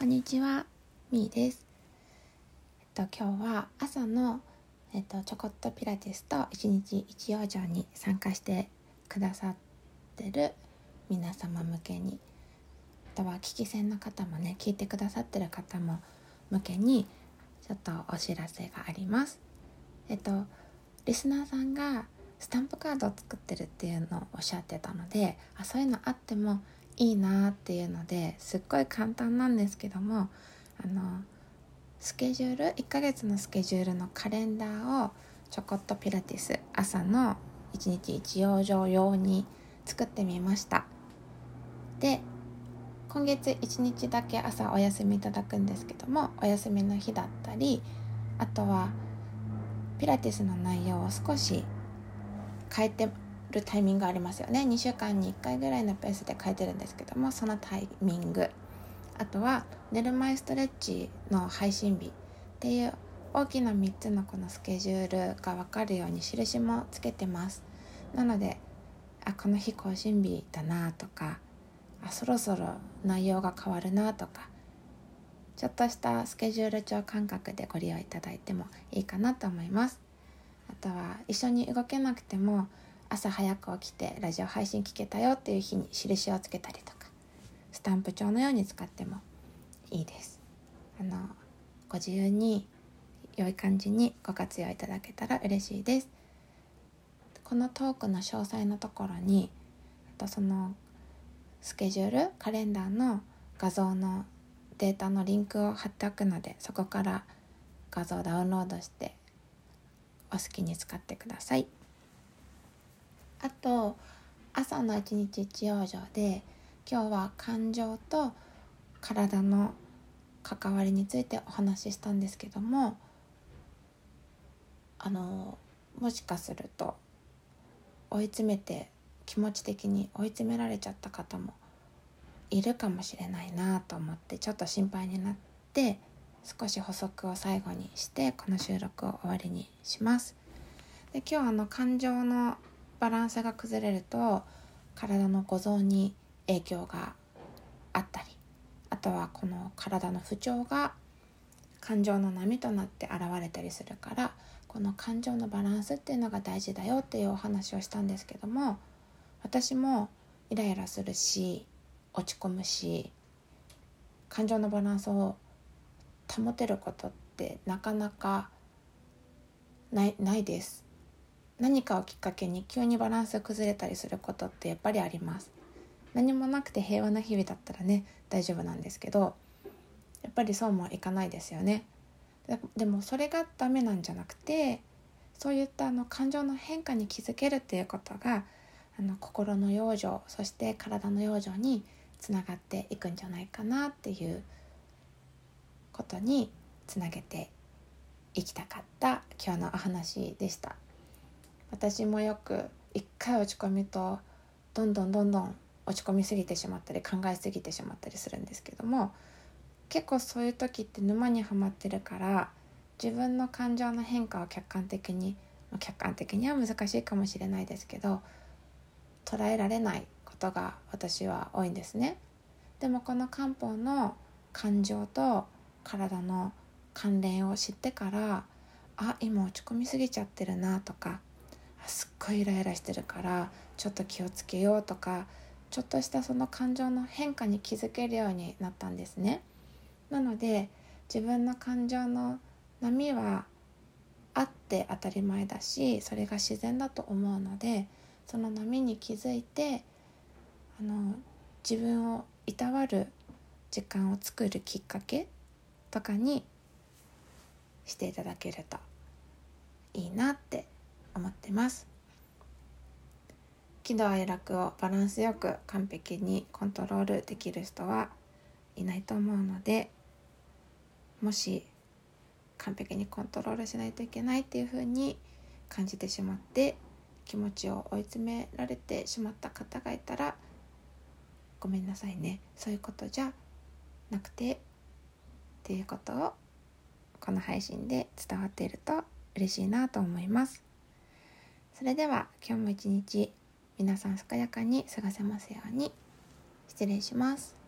こんにちは、みーです。えっと今日は朝のえっとちょこっとピラティスと一日一養生に参加してくださってる皆様向けに、あとは聞き戦の方もね聞いてくださってる方も向けにちょっとお知らせがあります。えっとリスナーさんがスタンプカードを作ってるっていうのをおっしゃってたのであそういうのあってもいいなっていうのですっごい簡単なんですけどもあのスケジュール1ヶ月のスケジュールのカレンダーをちょこっとピラティス朝の1日1養生用に作ってみました。で今月1日だけ朝お休みいただくんですけどもお休みの日だったりあとはピラティスの内容を少し変えてるタイミングありますよね。2週間に1回ぐらいのペースで書いてるんですけどもそのタイミング。あとは寝る前ストレッチの配信日っていう大きな3つのこのスケジュールが分かるように印もつけてます。なのであこの日更新日だなとかあそろそろ内容が変わるなとかちょっとしたスケジュール帳感覚でご利用いただいてもいいかなと思います。あとは一緒に動けなくても朝早く起きてラジオ配信聞けたよっていう日に印をつけたりとかスタンプ帳のように使ってもいいですあのご自由に良い感じにご活用いただけたら嬉しいですこのトークの詳細のところにあとそのスケジュールカレンダーの画像のデータのリンクを貼っておくのでそこから画像をダウンロードしてお好きに使ってください。あと朝の一日一養生で今日は感情と体の関わりについてお話ししたんですけどもあのもしかすると追い詰めて気持ち的に追い詰められちゃった方もいるかもしれないなと思ってちょっと心配になって少し補足を最後にしてこの収録を終わりにします。で今日あの感情のバランスが崩れると体の五臓に影響があったりあとはこの体の不調が感情の波となって現れたりするからこの感情のバランスっていうのが大事だよっていうお話をしたんですけども私もイライラするし落ち込むし感情のバランスを保てることってなかなかないないです。何かをきっかけに急にバランス崩れたりすることってやっぱりあります何もなくて平和な日々だったらね大丈夫なんですけどやっぱりそうもいかないですよねでもそれがダメなんじゃなくてそういったあの感情の変化に気づけるっていうことがあの心の養生そして体の養生につながっていくんじゃないかなっていうことにつなげていきたかった今日のお話でした。私もよく一回落ち込みとどんどんどんどん落ち込みすぎてしまったり考えすぎてしまったりするんですけども結構そういう時って沼にはまってるから自分の感情の変化を客観的に客観的には難しいかもしれないですけど捉えられないことが私は多いんですね。でもこの漢方の感情と体の関連を知ってからあ今落ち込みすぎちゃってるなとかすっごいイライラしてるからちょっと気をつけようとかちょっとしたその感情の変化に気づけるようになったんですね。なので自分の感情の波はあって当たり前だしそれが自然だと思うのでその波に気づいてあの自分をいたわる時間を作るきっかけとかにしていただけるといいなって思ってます喜怒哀楽をバランスよく完璧にコントロールできる人はいないと思うのでもし完璧にコントロールしないといけないっていう風に感じてしまって気持ちを追い詰められてしまった方がいたらごめんなさいねそういうことじゃなくてっていうことをこの配信で伝わっていると嬉しいなと思います。それでは今日も一日皆さん健やかに過ごせますように失礼します。